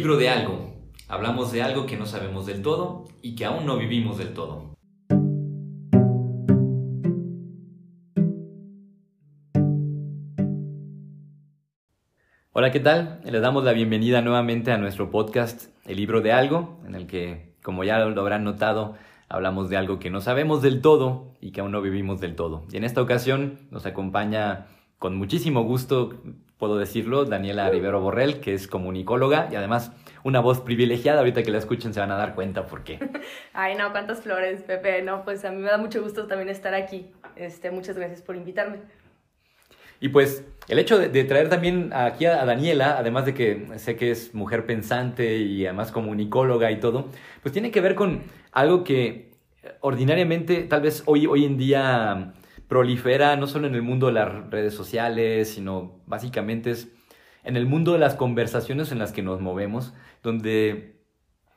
libro de algo. Hablamos de algo que no sabemos del todo y que aún no vivimos del todo. Hola, ¿qué tal? Les damos la bienvenida nuevamente a nuestro podcast El libro de algo, en el que, como ya lo habrán notado, hablamos de algo que no sabemos del todo y que aún no vivimos del todo. Y en esta ocasión nos acompaña con muchísimo gusto, puedo decirlo, Daniela Rivero Borrell, que es comunicóloga y además una voz privilegiada. Ahorita que la escuchen se van a dar cuenta por qué. Ay, no, cuántas flores, Pepe. No, pues a mí me da mucho gusto también estar aquí. Este, muchas gracias por invitarme. Y pues el hecho de, traer también aquí a, Daniela, además de que sé que es mujer pensante y además comunicóloga y todo, pues tiene que ver con algo que ordinariamente, tal vez hoy, hoy en día prolifera no solo en el mundo de las redes sociales, sino básicamente es en el mundo de las conversaciones en las que nos movemos, donde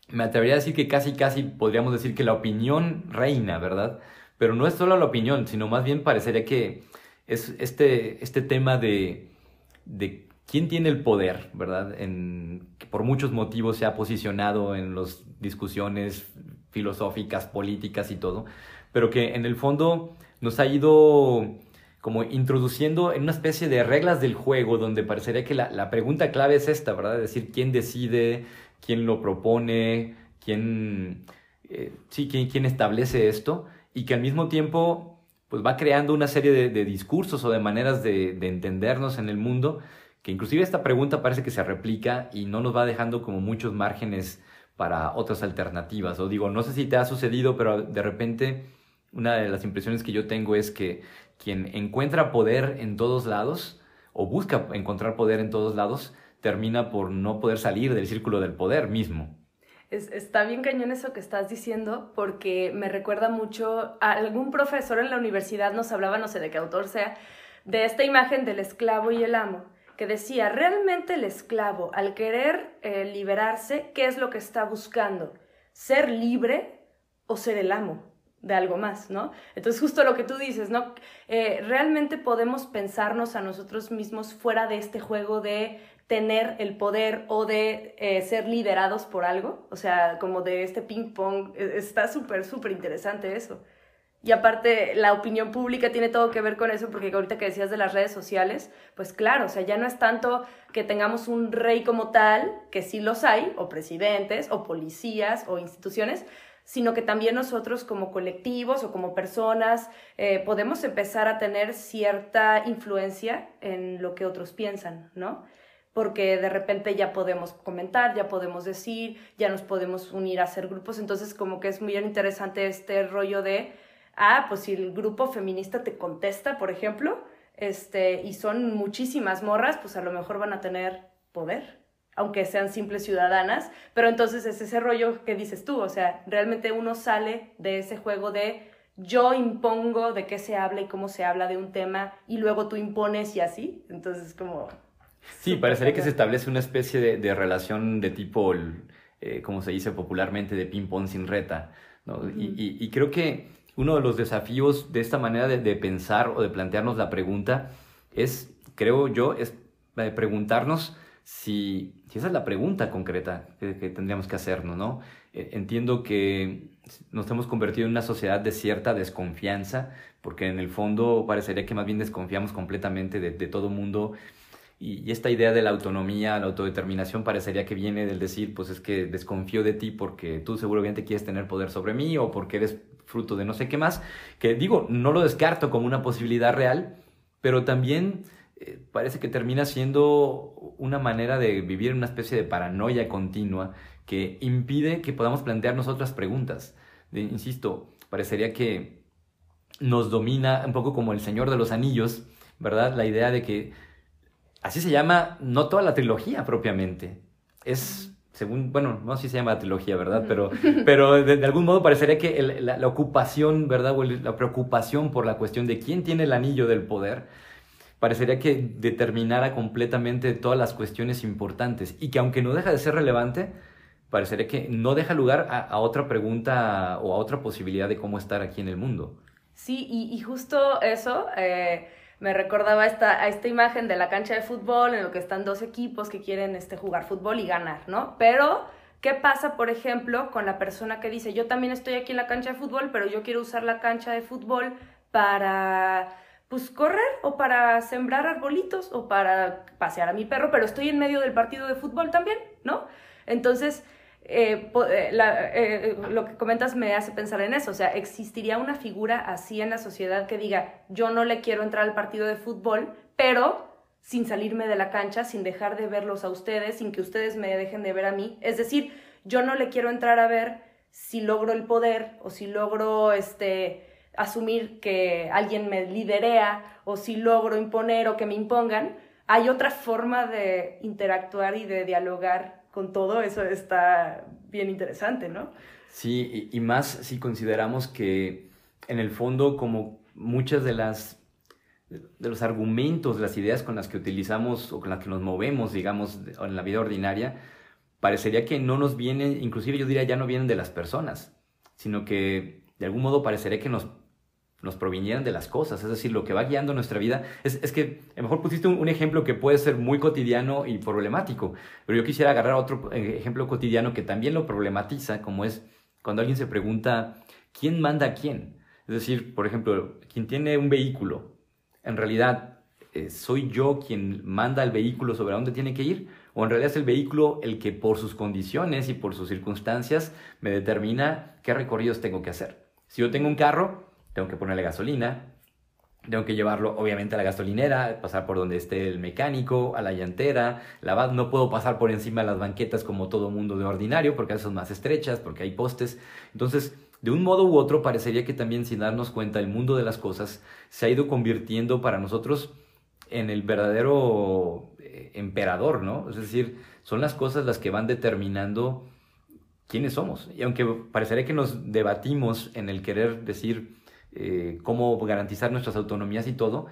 me atrevería a decir que casi, casi podríamos decir que la opinión reina, ¿verdad? Pero no es solo la opinión, sino más bien parecería que es este, este tema de, de quién tiene el poder, ¿verdad? En, que por muchos motivos se ha posicionado en las discusiones filosóficas, políticas y todo, pero que en el fondo nos ha ido como introduciendo en una especie de reglas del juego donde parecería que la, pregunta clave es esta, ¿verdad? Decir, quién decide, quién lo propone, quién, eh, sí, quién, quién establece esto y que al mismo tiempo pues va creando una serie de, discursos o de maneras de, entendernos en el mundo, que inclusive esta pregunta parece que se replica y no nos va dejando como muchos márgenes para otras alternativas. O digo, no sé si te ha sucedido, pero de repente una de las impresiones que yo tengo es que quien encuentra poder en todos lados o busca encontrar poder en todos lados, termina por no poder salir del círculo del poder mismo está bien cañón eso que estás diciendo porque me recuerda mucho a algún profesor en la universidad nos hablaba, no sé de qué autor sea, de esta imagen del esclavo y el amo, que decía, realmente el esclavo al querer eh, liberarse, ¿qué es lo que está buscando? ¿Ser libre o ser el amo? De algo más, ¿no? Entonces, justo lo que tú dices, ¿no? Eh, realmente podemos pensarnos a nosotros mismos fuera de este juego de tener el poder o de eh, ser liderados por algo, o sea, como de este ping pong, e, está súper, súper interesante eso. Y aparte, la opinión pública tiene todo que ver con eso, porque ahorita que decías de las redes sociales, pues claro, o sea, ya no es tanto que tengamos un rey como tal, que sí los hay, o presidentes, o policías, o instituciones, sino que también nosotros como colectivos o como personas eh, podemos empezar a tener cierta influencia en lo que otros piensan, ¿no? porque de repente ya podemos comentar, ya podemos decir, ya nos podemos unir a hacer grupos, entonces como que es muy interesante este rollo de, ah, pues si el grupo feminista te contesta, por ejemplo, este, y son muchísimas morras, pues a lo mejor van a tener poder, aunque sean simples ciudadanas, pero entonces es ese rollo que dices tú, o sea, realmente uno sale de ese juego de yo impongo de qué se habla y cómo se habla de un tema y luego tú impones y así, entonces como Sí, parecería que se establece una especie de, relación de tipo, eh, como se dice popularmente, de ping-pong sin reta. y, creo que uno de los desafíos de esta manera de, pensar o de plantearnos la pregunta es, creo yo, es eh, preguntarnos si, esa es la pregunta concreta que, tendríamos que hacernos, ¿no? E, entiendo que nos hemos convertido en una sociedad de cierta desconfianza, porque en el fondo parecería que más bien desconfiamos completamente de, de todo mundo y, esta idea de la autonomía, la autodeterminación, parecería que viene del decir, pues es que desconfío de ti porque tú seguramente quieres tener poder sobre mí o porque eres fruto de no sé qué más, que digo, no lo descarto como una posibilidad real, pero también eh, parece que termina siendo una manera de vivir una especie de paranoia continua que impide que podamos plantearnos otras preguntas. insisto, parecería que nos domina un poco como el Señor de los Anillos, ¿verdad? La idea de que Así se llama, no toda la trilogía propiamente. Es, según, bueno, no sé si se llama trilogía, ¿verdad? Pero, pero de, algún modo parecería que la, ocupación, ¿verdad? O la preocupación por la cuestión de quién tiene el anillo del poder, parecería que determinara completamente todas las cuestiones importantes y que aunque no deja de ser relevante, parecería que no deja lugar a, otra pregunta o a otra posibilidad de cómo estar aquí en el mundo. Sí, y, justo eso... Eh me recordaba esta, a esta imagen de la cancha de fútbol en lo que están dos equipos que quieren este, jugar fútbol y ganar, ¿no? Pero, ¿qué pasa, por ejemplo, con la persona que dice, yo también estoy aquí en la cancha de fútbol, pero yo quiero usar la cancha de fútbol para pues correr o para sembrar arbolitos o para pasear a mi perro, pero estoy en medio del partido de fútbol también, ¿no? Entonces, eh, eh, eh, lo que comentas me hace pensar en eso, o sea, existiría una figura así en la sociedad que diga, yo no le quiero entrar al partido de fútbol, pero sin salirme de la cancha, sin dejar de verlos a ustedes, sin que ustedes me dejen de ver a mí. Es decir, yo no le quiero entrar a ver si logro el poder o si logro este, asumir que alguien me liderea o si logro imponer o que me impongan. Hay otra forma de interactuar y de dialogar con todo, eso está bien interesante, ¿no? Sí, y, más si consideramos que en el fondo como muchas de las de los argumentos, las ideas con las que utilizamos o con las que nos movemos, digamos, en la vida ordinaria, parecería que no nos vienen, inclusive yo diría ya no vienen de las personas, sino que de algún modo parecería que nos nos provinieran de las cosas. Es decir, lo que va guiando nuestra vida. Es, es que a lo mejor pusiste un, ejemplo que puede ser muy cotidiano y problemático, pero yo quisiera agarrar otro eh, ejemplo cotidiano que también lo problematiza, como es cuando alguien se pregunta, ¿quién manda a quién? Es decir, por ejemplo, quien tiene un vehículo, en realidad, eh, ¿soy yo quien manda el vehículo sobre dónde tiene que ir? ¿O en realidad es el vehículo el que por sus condiciones y por sus circunstancias me determina qué recorridos tengo que hacer? Si yo tengo un carro, tengo que ponerle gasolina, tengo que llevarlo obviamente a la gasolinera, pasar por donde esté el mecánico, a la llantera, la no puedo pasar por encima de las banquetas como todo mundo de ordinario porque son más estrechas, porque hay postes. Entonces, de un modo u otro parecería que también sin darnos cuenta el mundo de las cosas se ha ido convirtiendo para nosotros en el verdadero eh, emperador, ¿no? Es decir, son las cosas las que van determinando quiénes somos. Y aunque parecería que nos debatimos en el querer decir eh, cómo garantizar nuestras autonomías y todo,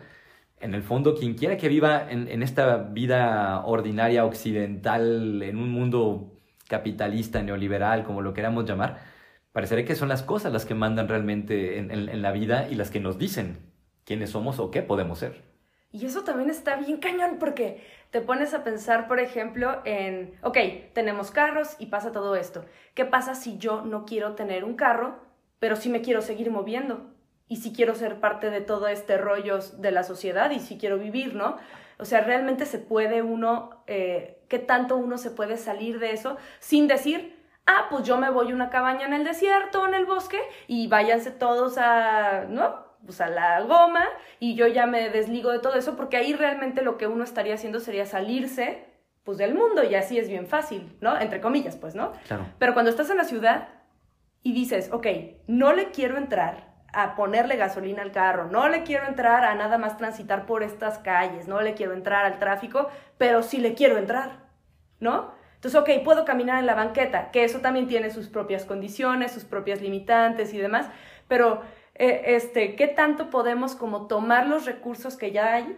en el fondo, quien quiera que viva en, esta vida ordinaria occidental, en un mundo capitalista, neoliberal, como lo queramos llamar, parecería que son las cosas las que mandan realmente en, la vida y las que nos dicen quiénes somos o qué podemos ser. Y eso también está bien cañón porque te pones a pensar, por ejemplo, en, ok, tenemos carros y pasa todo esto. ¿Qué pasa si yo no quiero tener un carro, pero sí me quiero seguir moviendo? Y si quiero ser parte de todo este rollo de la sociedad y si quiero vivir, ¿no? O sea, realmente se puede uno, eh, ¿qué tanto uno se puede salir de eso sin decir, ah, pues yo me voy a una cabaña en el desierto, en el bosque, y váyanse todos a, ¿no? Pues a la goma, y yo ya me desligo de todo eso, porque ahí realmente lo que uno estaría haciendo sería salirse, pues del mundo, y así es bien fácil, ¿no? Entre comillas, pues, ¿no? Claro. Pero cuando estás en la ciudad y dices, ok, no le quiero entrar a ponerle gasolina al carro, no le quiero entrar a nada más transitar por estas calles, no le quiero entrar al tráfico, pero sí le quiero entrar, ¿no? Entonces, ok, puedo caminar en la banqueta, que eso también tiene sus propias condiciones, sus propias limitantes y demás, pero eh, este, ¿qué tanto podemos como tomar los recursos que ya hay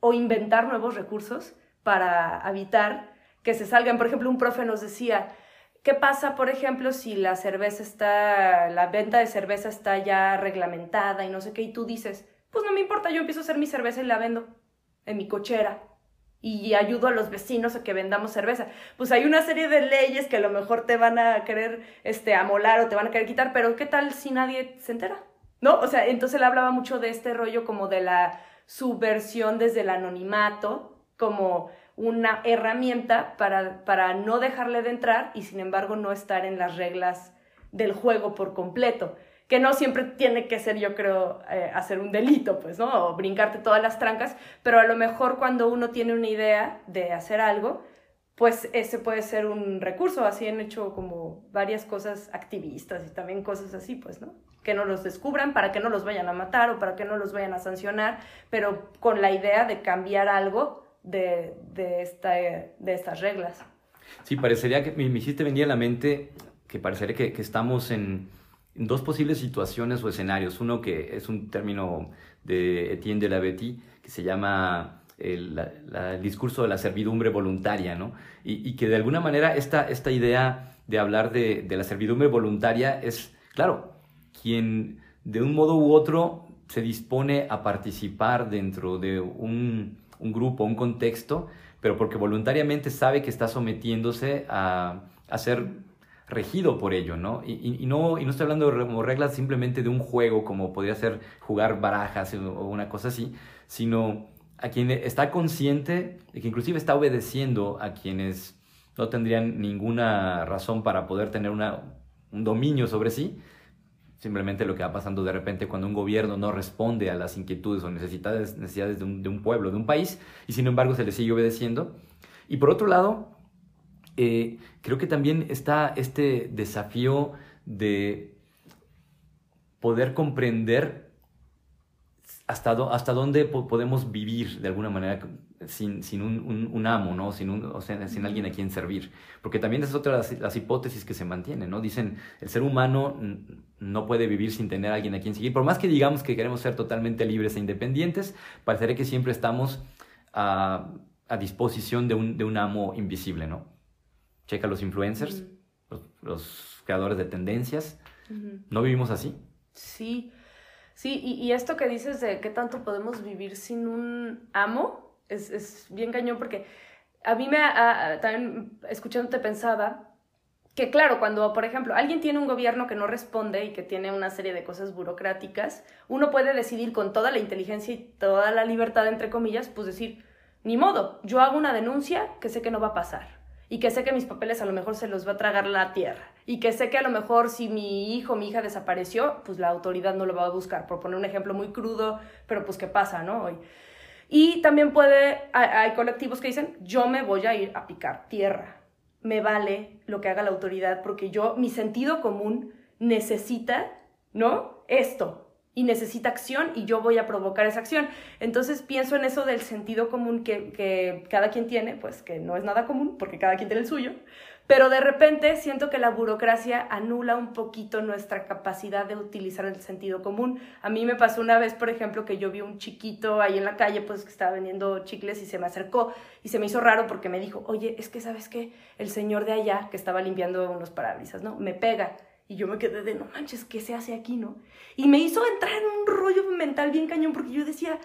o inventar nuevos recursos para evitar que se salgan? Por ejemplo, un profe nos decía, ¿Qué pasa, por ejemplo, si la cerveza está, la venta de cerveza está ya reglamentada y no sé qué, y tú dices, pues no me importa, yo empiezo a hacer mi cerveza y la vendo en mi cochera y ayudo a los vecinos a que vendamos cerveza. Pues hay una serie de leyes que a lo mejor te van a querer este, amolar o te van a querer quitar, pero ¿qué tal si nadie se entera? ¿No? O sea, entonces él hablaba mucho de este rollo como de la subversión desde el anonimato, como una herramienta para, para no dejarle de entrar y sin embargo no estar en las reglas del juego por completo que no siempre tiene que ser, yo creo, eh, hacer un delito, pues, ¿no? O brincarte todas las trancas, pero a lo mejor cuando uno tiene una idea de hacer algo, pues ese puede ser un recurso. Así han hecho como varias cosas activistas y también cosas así, pues, ¿no? Que no los descubran para que no los vayan a matar o para que no los vayan a sancionar, pero con la idea de cambiar algo de, de, esta, de estas reglas. Sí, parecería que me, hiciste venir a la mente que parecería que, que estamos en, dos posibles situaciones o escenarios. Uno que es un término de Etienne de la Betty que se llama el, discurso de la servidumbre voluntaria, ¿no? Y, y, que de alguna manera esta, esta idea de hablar de, de la servidumbre voluntaria es, claro, quien de un modo u otro se dispone a participar dentro de un, un grupo, un contexto, pero porque voluntariamente sabe que está sometiéndose a, ser regido por ello, ¿no? Y, ¿no? y no estoy hablando de reglas simplemente de un juego como podría ser jugar barajas o una cosa así, sino a quien está consciente de que inclusive está obedeciendo a quienes no tendrían ninguna razón para poder tener un dominio sobre sí, simplemente lo que va pasando de repente cuando un gobierno no responde a las inquietudes o necesidades, necesidades de, un, pueblo, de un país, y sin embargo se le sigue obedeciendo. Y por otro lado, eh, creo que también está este desafío de poder comprender hasta, hasta dónde podemos vivir de alguna manera sin, sin un, un, amo, ¿no? Sin, un, o sea, sin alguien a quien servir. Porque también es otra de las, hipótesis que se mantienen, ¿no? Dicen, el ser humano no puede vivir sin tener a alguien a quien seguir. Por más que digamos que queremos ser totalmente libres e independientes, parecería que siempre estamos a, a disposición de un, de un amo invisible, ¿no? Checa los influencers, los, los, creadores de tendencias. ¿No vivimos así? Sí. Sí, y, y, esto que dices de qué tanto podemos vivir sin un amo es, es bien cañón porque a mí me, también escuchándote pensaba que claro, cuando por ejemplo alguien tiene un gobierno que no responde y que tiene una serie de cosas burocráticas, uno puede decidir con toda la inteligencia y toda la libertad, entre comillas, pues decir, ni modo, yo hago una denuncia que sé que no va a pasar y que sé que mis papeles a lo mejor se los va a tragar la tierra y que sé que a lo mejor si mi hijo mi hija desapareció, pues la autoridad no lo va a buscar, por poner un ejemplo muy crudo, pero pues qué pasa, ¿no? Hoy. Y también puede, hay, colectivos que dicen, yo me voy a ir a picar tierra, me vale lo que haga la autoridad porque yo, mi sentido común necesita, ¿no? Esto, y necesita acción y yo voy a provocar esa acción. Entonces pienso en eso del sentido común que, que, cada quien tiene, pues que no es nada común porque cada quien tiene el suyo, pero de repente siento que la burocracia anula un poquito nuestra capacidad de utilizar el sentido común. A mí me pasó una vez, por ejemplo, que yo vi un chiquito ahí en la calle, pues que estaba vendiendo chicles y se me acercó y se me hizo raro porque me dijo, oye, es que sabes que el señor de allá que estaba limpiando unos parabrisas, ¿no? Me pega. Y yo me quedé de, no manches, ¿qué se hace aquí, no? Y me hizo entrar en un rollo mental bien cañón porque yo decía,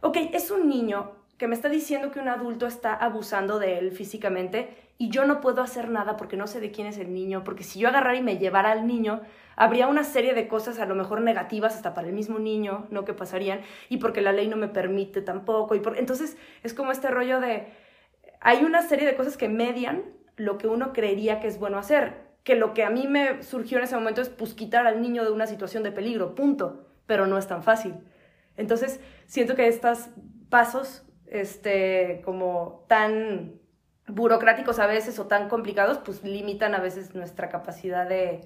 ok, es un niño que me está diciendo que un adulto está abusando de él físicamente y yo no puedo hacer nada porque no sé de quién es el niño, porque si yo agarrara y me llevara al niño, habría una serie de cosas a lo mejor negativas hasta para el mismo niño, ¿no? Que pasarían, y porque la ley no me permite tampoco. Y por... Entonces es como este rollo de, hay una serie de cosas que median lo que uno creería que es bueno hacer que lo que a mí me surgió en ese momento es pues quitar al niño de una situación de peligro, punto, pero no es tan fácil. Entonces, siento que estos pasos, este, como tan burocráticos a veces o tan complicados, pues limitan a veces nuestra capacidad de,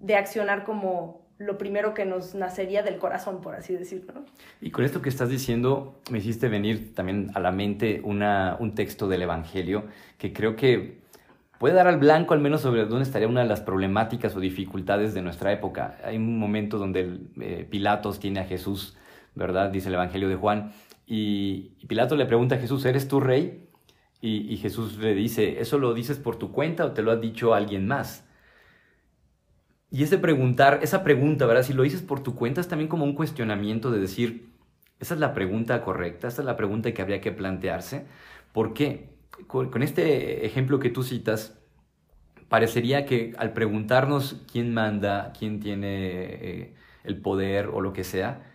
de accionar como lo primero que nos nacería del corazón, por así decirlo. Y con esto que estás diciendo, me hiciste venir también a la mente una, un texto del Evangelio que creo que puede dar al blanco al menos sobre dónde estaría una de las problemáticas o dificultades de nuestra época. Hay un momento donde eh, Pilatos tiene a Jesús, ¿verdad? Dice el Evangelio de Juan, y, Pilatos le pregunta a Jesús, ¿eres tu rey? Y, Jesús le dice, ¿eso lo dices por tu cuenta o te lo ha dicho alguien más? Y ese preguntar, esa pregunta, ¿verdad? Si lo dices por tu cuenta es también como un cuestionamiento de decir, esa es la pregunta correcta, esa es la pregunta que habría que plantearse. ¿Por qué? Con, este ejemplo que tú citas, parecería que al preguntarnos quién manda, quién tiene eh, el poder o lo que sea,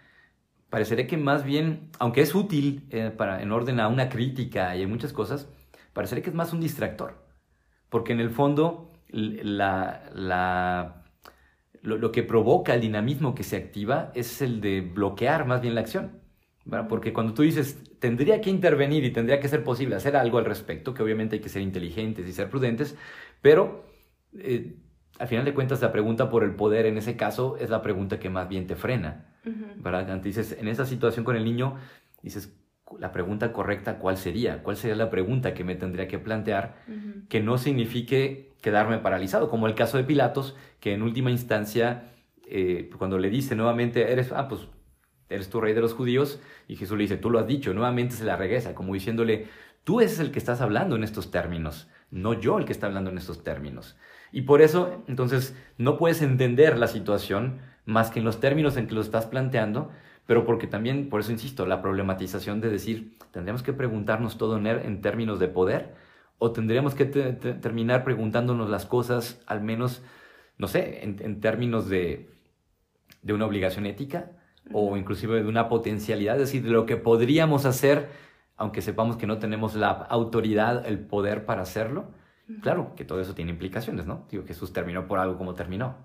parecería que más bien, aunque es útil eh, para, en orden a una crítica y en muchas cosas, parecería que es más un distractor. Porque en el fondo, la, la, lo, lo, que provoca el dinamismo que se activa es el de bloquear más bien la acción. Porque cuando tú dices, tendría que intervenir y tendría que ser posible hacer algo al respecto, que obviamente hay que ser inteligentes y ser prudentes, pero eh, al final de cuentas la pregunta por el poder en ese caso es la pregunta que más bien te frena. ¿verdad? dices, en esa situación con el niño, dices, la pregunta correcta, ¿cuál sería? ¿Cuál sería la pregunta que me tendría que plantear que no signifique quedarme paralizado? Como el caso de Pilatos, que en última instancia, eh, cuando le dice nuevamente, eres, ah, pues eres tu rey de los judíos, y Jesús le dice, tú lo has dicho, nuevamente se la regresa, como diciéndole, tú eres el que estás hablando en estos términos, no yo el que está hablando en estos términos. Y por eso, entonces, no puedes entender la situación más que en los términos en que lo estás planteando, pero porque también, por eso insisto, la problematización de decir, tendríamos que preguntarnos todo en, en términos de poder o tendríamos que terminar preguntándonos las cosas al menos, no sé, en, términos de, de, una obligación ética o inclusive de una potencialidad, es decir, de lo que podríamos hacer, aunque sepamos que no tenemos la autoridad, el poder para hacerlo. Claro que todo eso tiene implicaciones, ¿no? Digo, Jesús terminó por algo como terminó.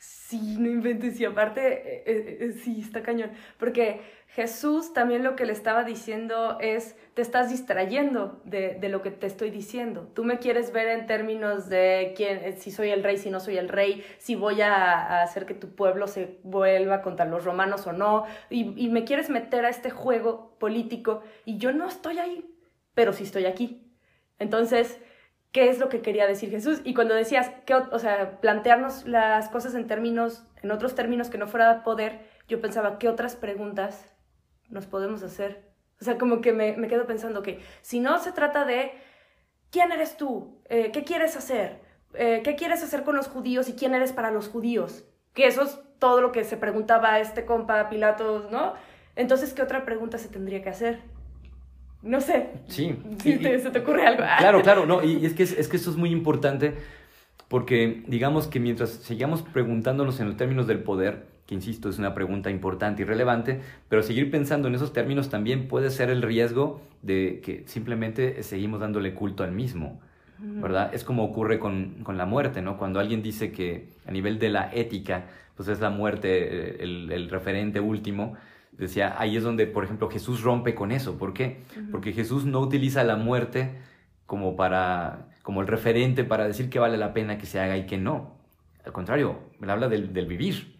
Sí, no inventes. Y aparte, eh, eh, eh, sí, está cañón. Porque Jesús también lo que le estaba diciendo es, estás distrayendo de, lo que te estoy diciendo. Tú me quieres ver en términos de quién, si soy el rey, si no soy el rey, si voy a, hacer que tu pueblo se vuelva contra los romanos o no. Y, y me quieres meter a este juego político y yo no estoy ahí, pero sí estoy aquí. Entonces, qué es lo que quería decir Jesús. Y cuando decías, que, o sea, plantearnos las cosas en términos, en otros términos que no fuera poder, yo pensaba, ¿qué otras preguntas nos podemos hacer? O sea, como que me, me quedo pensando que si no se trata de, ¿quién eres tú? Eh, ¿Qué quieres hacer? Eh, ¿Qué quieres hacer con los judíos y quién eres para los judíos? Que eso es todo lo que se preguntaba este compa Pilatos, ¿no? Entonces, ¿qué otra pregunta se tendría que hacer? No sé. Sí. Si se te ocurre algo. Claro, claro, no, y es que, es, que esto es muy importante porque digamos que mientras sigamos preguntándonos en los términos del poder, que insisto, es una pregunta importante y relevante, pero seguir pensando en esos términos también puede ser el riesgo de que simplemente seguimos dándole culto al mismo, ¿verdad? Es como ocurre con, con, la muerte, ¿no? Cuando alguien dice que a nivel de la ética, pues es la muerte eh, el, el referente último, decía, ahí es donde, por ejemplo, Jesús rompe con eso. ¿Por qué? Porque Jesús no utiliza la muerte como para como el referente para decir que vale la pena que se haga y que no. Al contrario, él habla del, vivir.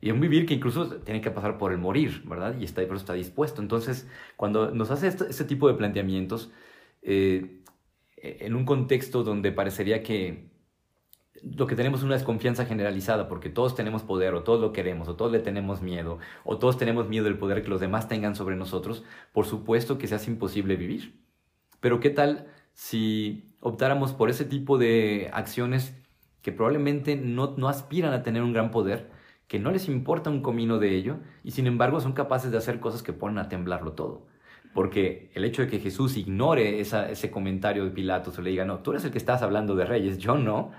Y un vivir que incluso tiene que pasar por el morir, ¿verdad? Y está, por eso está dispuesto. Entonces, cuando nos hace este, tipo de planteamientos, eh, en un contexto donde parecería que lo que tenemos es una desconfianza generalizada, porque todos tenemos poder, o todos lo queremos, o todos le tenemos miedo, o todos tenemos miedo del poder que los demás tengan sobre nosotros, por supuesto que se hace imposible vivir. Pero ¿qué tal si optáramos por ese tipo de acciones que probablemente no, no aspiran a tener un gran poder, que no les importa un comino de ello, y sin embargo son capaces de hacer cosas que ponen a temblarlo todo? Porque el hecho de que Jesús ignore ese comentario de Pilatos o le diga, no, tú eres el que estás hablando de reyes, yo no,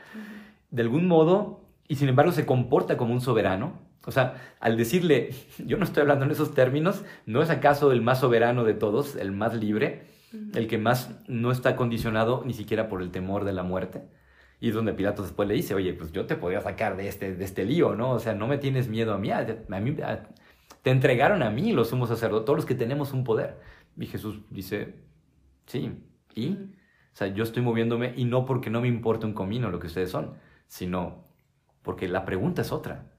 de algún modo, y sin embargo se comporta como un soberano. O sea, al decirle, yo no estoy hablando en esos términos, ¿no es acaso el más soberano de todos, el más libre, el que más no está condicionado ni siquiera por el temor de la muerte? Y es donde Pilatos después le dice, oye, pues yo te podría sacar de este, de este lío, ¿no? O sea, no me tienes miedo a mí, a, mí te entregaron a mí los sumos sacerdotes, todos los que tenemos un poder. Y Jesús dice, sí, ¿y? O sea, yo estoy moviéndome y no porque no me importa un comino lo que ustedes son, sino porque la pregunta es otra.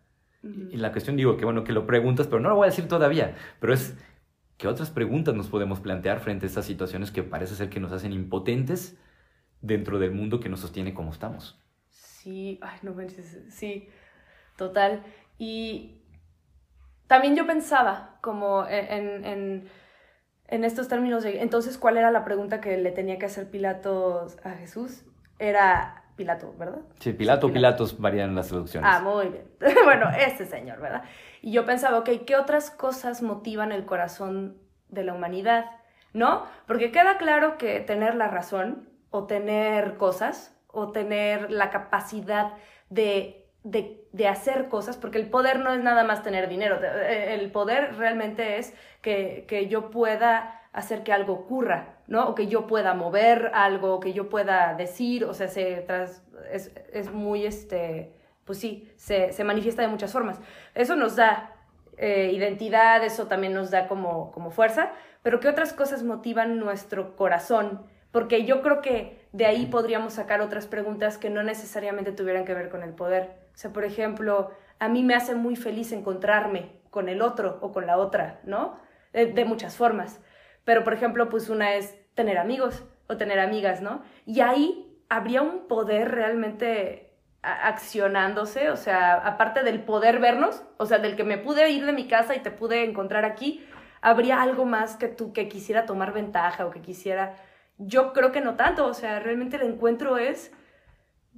Y la cuestión digo que bueno, que lo preguntas, pero no lo voy a decir todavía, pero es qué otras preguntas nos podemos plantear frente a estas situaciones que parece ser que nos hacen impotentes dentro del mundo que nos sostiene como estamos. Sí, ay, no sí, total. Y también yo pensaba como en, en, en estos términos de, entonces, ¿cuál era la pregunta que le tenía que hacer Pilato a Jesús? Era, Pilato, ¿verdad? Sí, Pilato Pilatos varían las traducciones. Ah, muy bien. bueno, este señor, ¿verdad? Y yo pensaba, ok, ¿qué otras cosas motivan el corazón de la humanidad? ¿No? Porque queda claro que tener la razón, o tener cosas, o tener la capacidad de, de, de hacer cosas, porque el poder no es nada más tener dinero, eh, el poder realmente es que, que yo pueda hacer que algo ocurra, ¿no? O que yo pueda mover algo, que yo pueda decir, o sea, se es, es, muy, este, pues sí, se, se, manifiesta de muchas formas. Eso nos da eh, identidad, eso también nos da como, como fuerza, pero ¿qué otras cosas motivan nuestro corazón? Porque yo creo que de ahí podríamos sacar otras preguntas que no necesariamente tuvieran que ver con el poder. O sea, por ejemplo, a mí me hace muy feliz encontrarme con el otro o con la otra, ¿no? de muchas formas. Pero, por ejemplo, pues una es tener amigos o tener amigas, ¿no? Y ahí habría un poder realmente accionándose, o sea, aparte del poder vernos, o sea, del que me pude ir de mi casa y te pude encontrar aquí, habría algo más que tú que quisiera tomar ventaja o que quisiera, yo creo que no tanto, o sea, realmente el encuentro es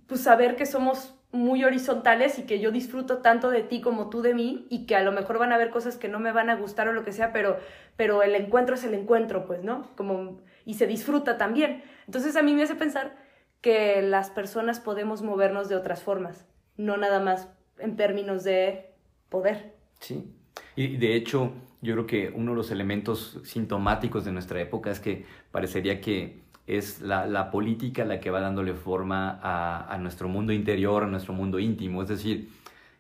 pues saber que somos muy horizontales y que yo disfruto tanto de ti como tú de mí y que a lo mejor van a haber cosas que no me van a gustar o lo que sea, pero, pero el encuentro es el encuentro, pues, ¿no? Como, y se disfruta también. Entonces a mí me hace pensar que las personas podemos movernos de otras formas, no nada más en términos de poder. Sí, y de hecho yo creo que uno de los elementos sintomáticos de nuestra época es que parecería que es la, política la que va dándole forma a, nuestro mundo interior, a nuestro mundo íntimo. Es decir,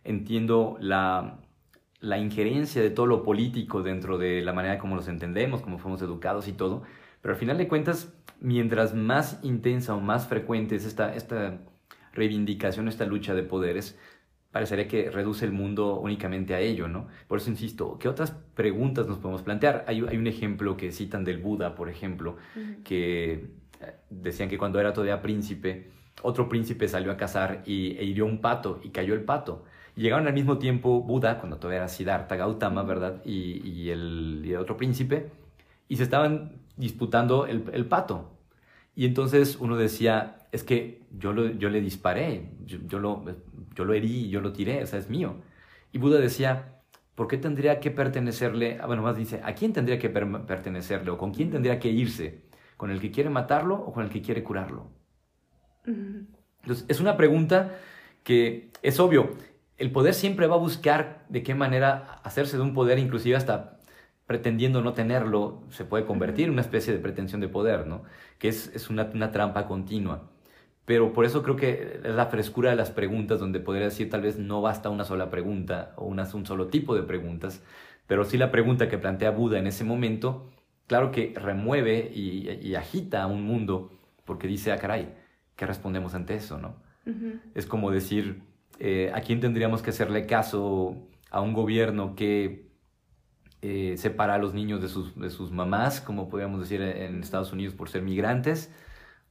entiendo la, la injerencia de todo lo político dentro de la manera como nos entendemos, como fuimos educados y todo, pero al final de cuentas, mientras más intensa o más frecuente es esta reivindicación, esta lucha de poderes, parecería que reduce el mundo únicamente a ello, ¿no? Por eso insisto, ¿qué otras preguntas nos podemos plantear? Hay, hay un ejemplo que citan del Buda, por ejemplo, que eh, decían que cuando era todavía príncipe, otro príncipe salió a cazar y, e hirió un pato y cayó el pato. Y llegaron al mismo tiempo Buda, cuando todavía era Siddhartha Gautama, ¿verdad? Y, y, el, otro príncipe, y se estaban disputando el, el pato. Y entonces uno decía, es que yo, lo, yo le disparé, yo, lo, yo lo herí, yo lo tiré, o sea, es mío. Y Buda decía, ¿por qué tendría que pertenecerle? Ah, bueno, más dice, ¿a quién tendría que pertenecerle o con quién tendría que irse? ¿Con el que quiere matarlo o con el que quiere curarlo? Entonces, es una pregunta que es obvio. El poder siempre va a buscar de qué manera hacerse de un poder, inclusive hasta pretendiendo no tenerlo, se puede convertir en una especie de pretensión de poder, ¿no? Que es, es una, una trampa continua. Pero por eso creo que es la frescura de las preguntas, donde podría decir tal vez no basta una sola pregunta o una, un solo tipo de preguntas, pero sí la pregunta que plantea Buda en ese momento, claro que remueve y, agita a un mundo, porque dice, ah, caray, ¿qué respondemos ante eso? ¿no? Es como decir, eh, ¿a quién tendríamos que hacerle caso a un gobierno que eh, separa a los niños de sus, de sus mamás, como podríamos decir en Estados Unidos por ser migrantes?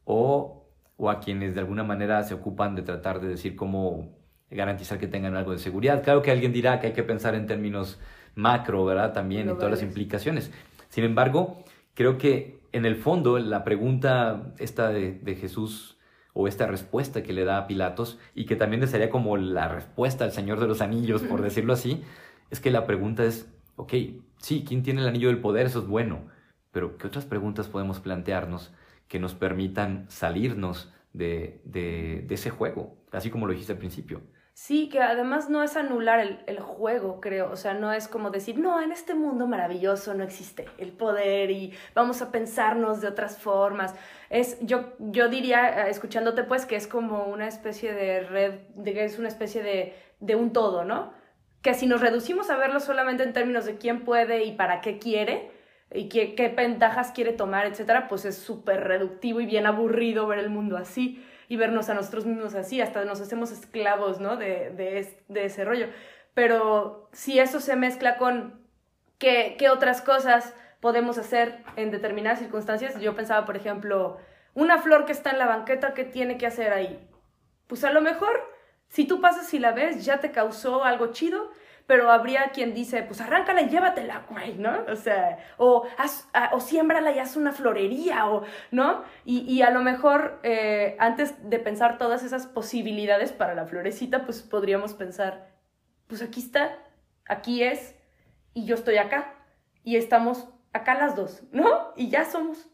¿O o a quienes de alguna manera se ocupan de tratar de decir cómo garantizar que tengan algo de seguridad. Claro que alguien dirá que hay que pensar en términos macro, ¿verdad? También y todas las implicaciones. Sin embargo, creo que en el fondo la pregunta esta de, Jesús o esta respuesta que le da a Pilatos y que también sería como la respuesta al Señor de los Anillos, por decirlo así, es que la pregunta es, ok, sí, ¿quién tiene el anillo del poder? Eso es bueno, pero ¿qué otras preguntas podemos plantearnos que nos permitan salirnos de, de, ese juego, así como lo dijiste al principio. Sí, que además no es anular el, el, juego, creo. O sea, no es como decir, no, en este mundo maravilloso no existe el poder y vamos a pensarnos de otras formas. Es, yo, yo diría, eh, escuchándote, pues, que es como una especie de red, de que es una especie de, de un todo, ¿no? Que si nos reducimos a verlo solamente en términos de quién puede y para qué quiere, y qué, qué ventajas quiere tomar, etcétera, pues es súper reductivo y bien aburrido ver el mundo así y vernos a nosotros mismos así, hasta nos hacemos esclavos, ¿no? De, de, de ese rollo. Pero si eso se mezcla con qué, qué otras cosas podemos hacer en determinadas circunstancias, yo pensaba, por ejemplo, una flor que está en la banqueta, ¿qué tiene que hacer ahí? Pues a lo mejor, si tú pasas y la ves, ya te causó algo chido, pero habría quien dice, pues arráncala y llévatela, güey, ¿no? O sea, o, haz, o siémbrala y haz una florería, o, ¿no? Y, y a lo mejor eh, antes de pensar todas esas posibilidades para la florecita, pues podríamos pensar, pues aquí está, aquí es, y yo estoy acá, y estamos acá las dos, ¿no? Y ya somos.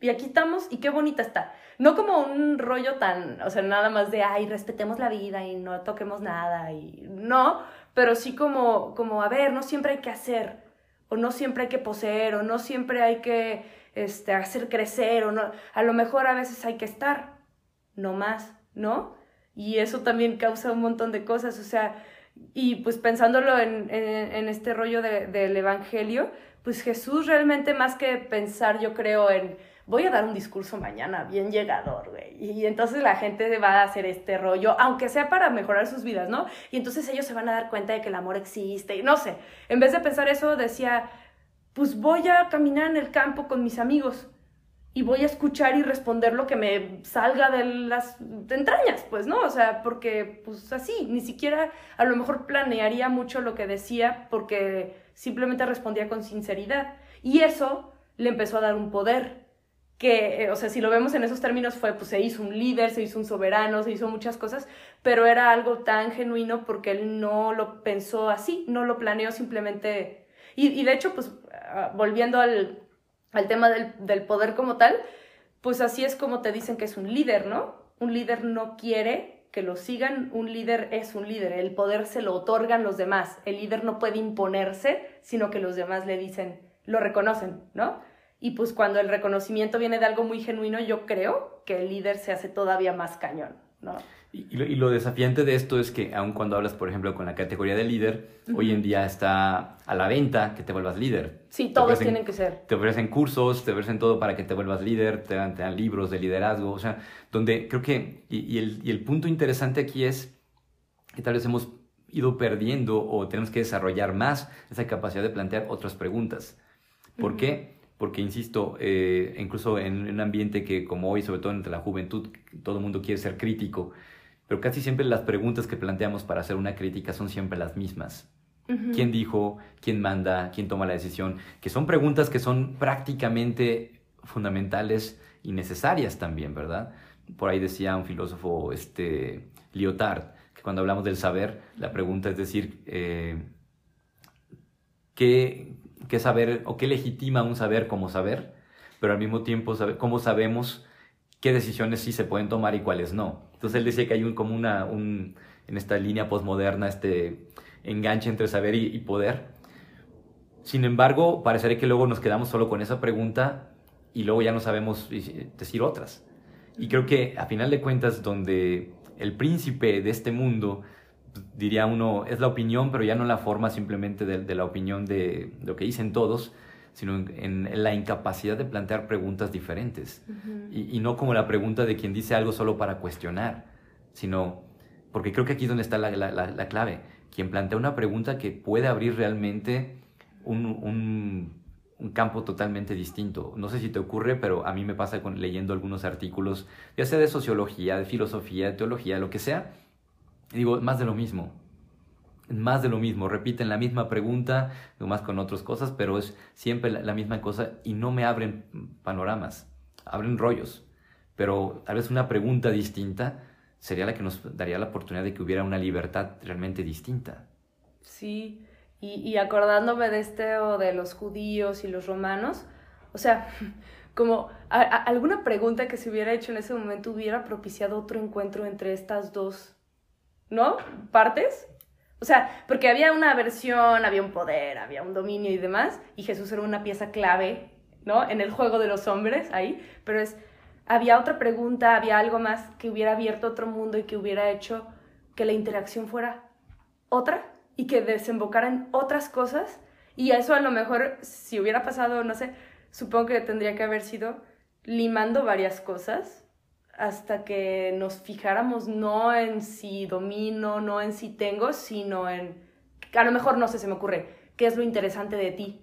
Y aquí estamos y qué bonita está. No como un rollo tan, o sea, nada más de, ay, respetemos la vida y no toquemos nada y no, pero sí como, como, a ver, no siempre hay que hacer, o no siempre hay que poseer, o no siempre hay que este, hacer crecer, o no, a lo mejor a veces hay que estar, no más, ¿no? Y eso también causa un montón de cosas, o sea, y pues pensándolo en, en, este rollo del Evangelio, pues Jesús realmente más que pensar, yo creo, en voy a dar un discurso mañana bien llegador, güey. Y entonces la gente va a hacer este rollo, aunque sea para mejorar sus vidas, ¿no? Y entonces ellos se van a dar cuenta de que el amor existe y no sé. En vez de pensar eso, decía, pues voy a caminar en el campo con mis amigos y voy a escuchar y responder lo que me salga de las entrañas, pues, ¿no? O sea, porque, pues así, ni siquiera a lo mejor planearía mucho lo que decía porque simplemente respondía con sinceridad. Y eso le empezó a dar un poder que, eh, o sea, si lo vemos en esos términos fue, pues se hizo un líder, se hizo un soberano, se hizo muchas cosas, pero era algo tan genuino porque él no lo pensó así, no lo planeó simplemente. Y, de hecho, pues ah, volviendo al, al tema del, del poder como tal, pues así es como te dicen que es un líder, ¿no? Un líder no quiere que lo sigan, un líder es un líder, el poder se lo otorgan los demás, el líder no puede imponerse, sino que los demás le dicen, lo reconocen, ¿no? Y pues cuando el reconocimiento viene de algo muy genuino, yo creo que el líder se hace todavía más cañón, ¿no? Y, lo, desafiante de esto es que aun cuando hablas, por ejemplo, con la categoría de líder, hoy en día está a la venta que te vuelvas líder. Sí, todos tienen que ser. Te ofrecen cursos, te ofrecen todo para que te vuelvas líder, te dan, libros de liderazgo, o sea, donde creo que, y, el, y el punto interesante aquí es que tal vez hemos ido perdiendo o tenemos que desarrollar más esa capacidad de plantear otras preguntas. ¿Por qué? Porque, insisto, eh, incluso en un ambiente que como hoy, sobre todo entre la juventud, todo el mundo quiere ser crítico, pero casi siempre las preguntas que planteamos para hacer una crítica son siempre las mismas. ¿Quién dijo? ¿Quién manda? ¿Quién toma la decisión? Que son preguntas que son prácticamente fundamentales y necesarias también, ¿verdad? Por ahí decía un filósofo, este, Lyotard, que cuando hablamos del saber, la pregunta es decir, eh, ¿qué, ¿qué, saber o qué legitima un saber como saber? Pero al mismo tiempo, ¿cómo sabemos qué decisiones sí se pueden tomar y cuáles no? Entonces él decía que hay un, como una, un, en esta línea postmoderna, este enganche entre saber y, poder. Sin embargo, parecería que luego nos quedamos solo con esa pregunta y luego ya no sabemos decir otras. Y creo que a final de cuentas, donde el príncipe de este mundo, diría uno, es la opinión, pero ya no la forma simplemente de, la opinión de, lo que dicen todos, sino en, la incapacidad de plantear preguntas diferentes. y, no como la pregunta de quien dice algo solo para cuestionar, sino, porque creo que aquí es donde está la, la, clave, quien plantea una pregunta que puede abrir realmente un, un, un, campo totalmente distinto. No sé si te ocurre, pero a mí me pasa con, leyendo algunos artículos, ya sea de sociología, de filosofía, de teología, lo que sea, digo, más de lo mismo más de lo mismo, repiten la misma pregunta, más con otras cosas, pero es siempre la, misma cosa y no me abren panoramas, abren rollos. Pero tal vez una pregunta distinta sería la que nos daría la oportunidad de que hubiera una libertad realmente distinta. Sí, y, acordándome de este o de los judíos y los romanos, o sea, como alguna pregunta que se hubiera hecho en ese momento hubiera propiciado otro encuentro entre estas dos, ¿no? Partes o sea, porque había una versión, había un poder, había un dominio y demás, y Jesús era una pieza clave, ¿no? En el juego de los hombres ahí, pero es, había otra pregunta, había algo más que hubiera abierto otro mundo y que hubiera hecho que la interacción fuera otra y que desembocara en otras cosas. Y eso a lo mejor, si hubiera pasado, no sé, supongo que tendría que haber sido limando varias cosas hasta que nos fijáramos no en si domino, no en si tengo, sino en, a lo mejor no sé, se me ocurre, qué es lo interesante de ti,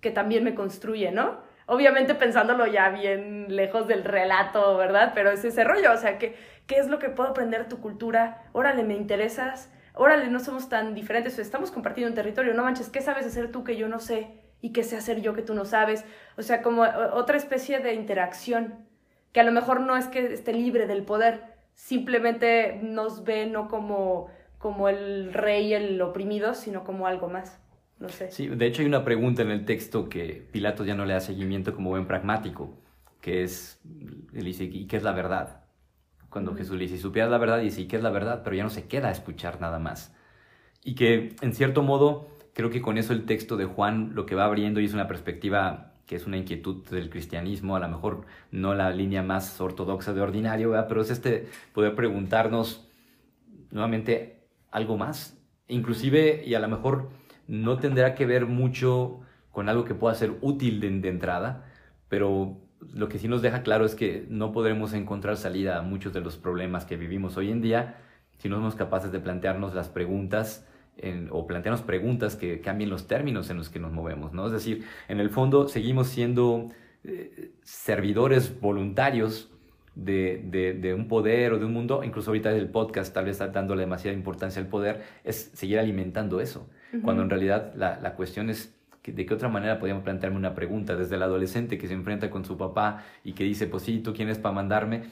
que también me construye, ¿no? Obviamente pensándolo ya bien lejos del relato, ¿verdad? Pero es ese rollo, o sea, ¿qué, qué es lo que puedo aprender de tu cultura? Órale, me interesas, órale, no somos tan diferentes, estamos compartiendo un territorio, no manches, ¿qué sabes hacer tú que yo no sé? ¿Y qué sé hacer yo que tú no sabes? O sea, como otra especie de interacción que a lo mejor no es que esté libre del poder, simplemente nos ve no como, como el rey, el oprimido, sino como algo más. No sé. Sí, de hecho hay una pregunta en el texto que Pilatos ya no le da seguimiento como buen pragmático, que es, él dice, ¿y qué es la verdad? Cuando Jesús le dice, si supieras la verdad, dice, ¿y qué es la verdad? Pero ya no se queda a escuchar nada más. Y que, en cierto modo, creo que con eso el texto de Juan lo que va abriendo y es una perspectiva que es una inquietud del cristianismo, a lo mejor no la línea más ortodoxa de ordinario, pero es este poder preguntarnos nuevamente algo más, inclusive y a lo mejor no tendrá que ver mucho con algo que pueda ser útil de, de entrada, pero lo que sí nos deja claro es que no podremos encontrar salida a muchos de los problemas que vivimos hoy en día si no somos capaces de plantearnos las preguntas o plantearnos preguntas que cambien los términos en los que nos movemos, ¿no? Es decir, en el fondo seguimos siendo eh, servidores voluntarios de, un poder o de un mundo, incluso ahorita el podcast tal vez está dándole demasiada importancia al poder, es seguir alimentando eso, cuando en realidad la, cuestión es ¿De qué otra manera podríamos plantearme una pregunta? Desde el adolescente que se enfrenta con su papá y que dice, pues sí, ¿tú quién es para mandarme?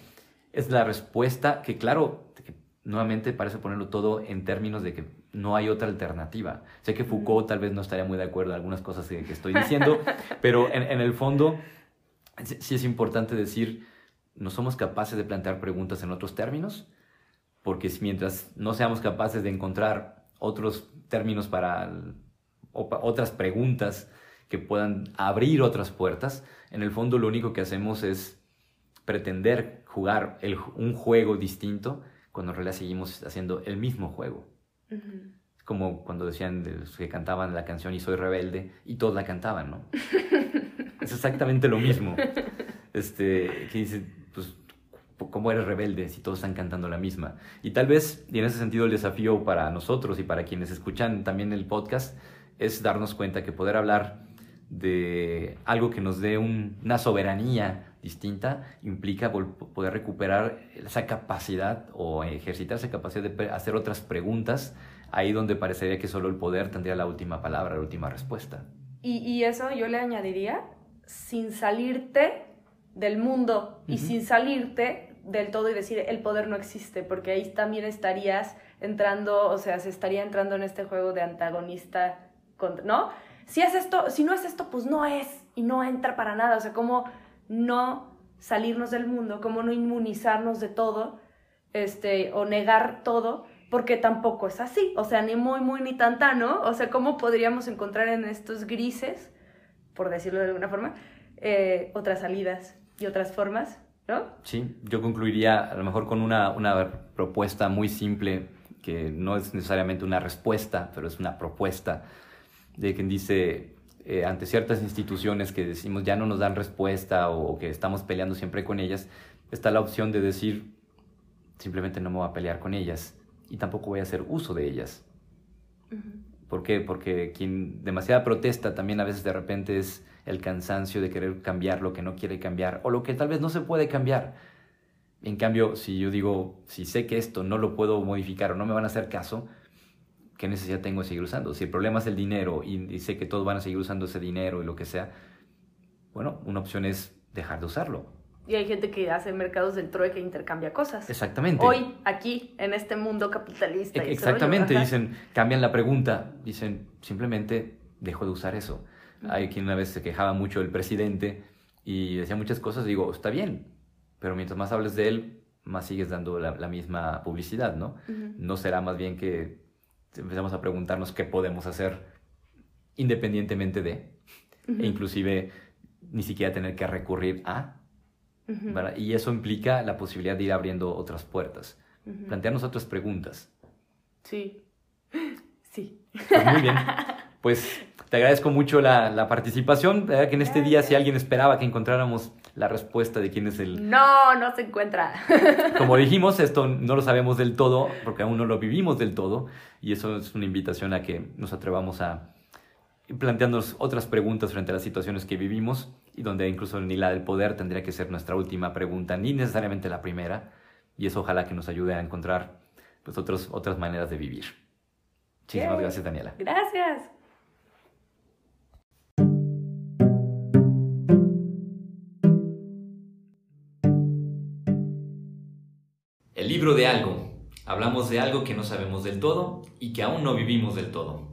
Es la respuesta que, claro, nuevamente parece ponerlo todo en términos de que no hay otra alternativa. Sé que Foucault tal vez no estaría muy de acuerdo en algunas cosas que, estoy diciendo, pero en, en, el fondo sí es importante decir, no somos capaces de plantear preguntas en otros términos, porque mientras no seamos capaces de encontrar otros términos para otras preguntas que puedan abrir otras puertas, en el fondo lo único que hacemos es pretender jugar un juego distinto cuando en realidad seguimos haciendo el mismo juego. Como cuando decían los que cantaban la canción Y soy rebelde y todos la cantaban, ¿no? es exactamente lo mismo. Este, que dice, pues, ¿cómo eres rebelde si todos están cantando la misma? Y tal vez, y en ese sentido el desafío para nosotros y para quienes escuchan también el podcast, es darnos cuenta que poder hablar de algo que nos dé una soberanía distinta implica poder recuperar esa capacidad o ejercitar esa capacidad de hacer otras preguntas ahí donde parecería que solo el poder tendría la última palabra, la última respuesta. Y, y eso yo le añadiría sin salirte del mundo y sin salirte del todo y decir el poder no existe, porque ahí también estarías entrando, o sea, se estaría entrando en este juego de antagonista, ¿no? Si es esto, si no es esto, pues no es y no entra para nada, o sea, como no salirnos del mundo, como no inmunizarnos de todo, este, o negar todo, porque tampoco es así, o sea, ni muy, muy, ni tanta, ¿no? O sea, ¿cómo podríamos encontrar en estos grises, por decirlo de alguna forma, eh, otras salidas y otras formas, ¿no? Sí, yo concluiría a lo mejor con una, una propuesta muy simple, que no es necesariamente una respuesta, pero es una propuesta de quien dice, eh, ante ciertas instituciones que decimos ya no nos dan respuesta o, que estamos peleando siempre con ellas, está la opción de decir, simplemente no me voy a pelear con ellas y tampoco voy a hacer uso de ellas. ¿Por qué? Porque quien demasiada protesta también a veces de repente es el cansancio de querer cambiar lo que no quiere cambiar o lo que tal vez no se puede cambiar. En cambio, si yo digo, si sé que esto no lo puedo modificar o no me van a hacer caso, ¿qué necesidad tengo de seguir usando? Si el problema es el dinero y, sé que todos van a seguir usando ese dinero y lo que sea, bueno, una opción es dejar de usarlo. Y hay gente que hace mercados del trueque e intercambia cosas. Exactamente. Hoy, aquí, en este mundo capitalista. Exactamente, dicen, cambian la pregunta, dicen, simplemente dejo de usar eso. Hay quien una vez se quejaba mucho del presidente y decía muchas cosas, digo, está bien, pero mientras más hables de él, más sigues dando la, misma publicidad, ¿no? No será más bien que empezamos a preguntarnos qué podemos hacer independientemente de, e inclusive ni siquiera tener que recurrir a, y eso implica la posibilidad de ir abriendo otras puertas, plantearnos otras preguntas. Sí, sí. Pues muy bien, pues te agradezco mucho la, la participación, que en este día si alguien esperaba que encontráramos la respuesta de quién es el... No, no se encuentra. Como dijimos, esto no lo sabemos del todo, porque aún no lo vivimos del todo, y eso es una invitación a que nos atrevamos a plantearnos otras preguntas frente a las situaciones que vivimos, y donde incluso ni la del poder tendría que ser nuestra última pregunta, ni necesariamente la primera, y eso ojalá que nos ayude a encontrar pues, otros, otras maneras de vivir. Muchísimas gracias, Daniela. Gracias. Libro de algo. Hablamos de algo que no sabemos del todo y que aún no vivimos del todo.